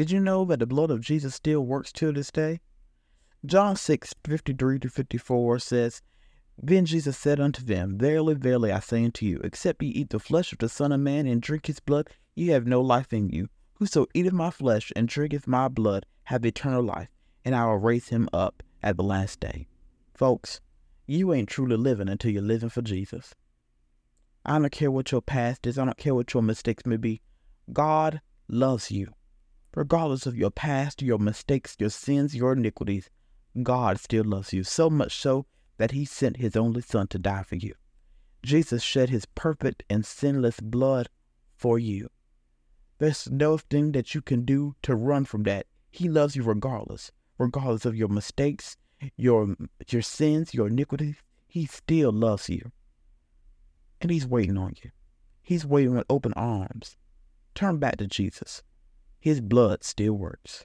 Did you know that the blood of Jesus still works till this day? John 6 53 54 says, Then Jesus said unto them, Verily, verily, I say unto you, except ye eat the flesh of the Son of Man and drink his blood, ye have no life in you. Whoso eateth my flesh and drinketh my blood have eternal life, and I will raise him up at the last day. Folks, you ain't truly living until you're living for Jesus. I don't care what your past is, I don't care what your mistakes may be. God loves you. Regardless of your past, your mistakes, your sins, your iniquities, God still loves you, so much so that he sent his only son to die for you. Jesus shed his perfect and sinless blood for you. There's no thing that you can do to run from that. He loves you regardless, regardless of your mistakes, your your sins, your iniquities. He still loves you. And he's waiting on you. He's waiting with open arms. Turn back to Jesus. His blood still works.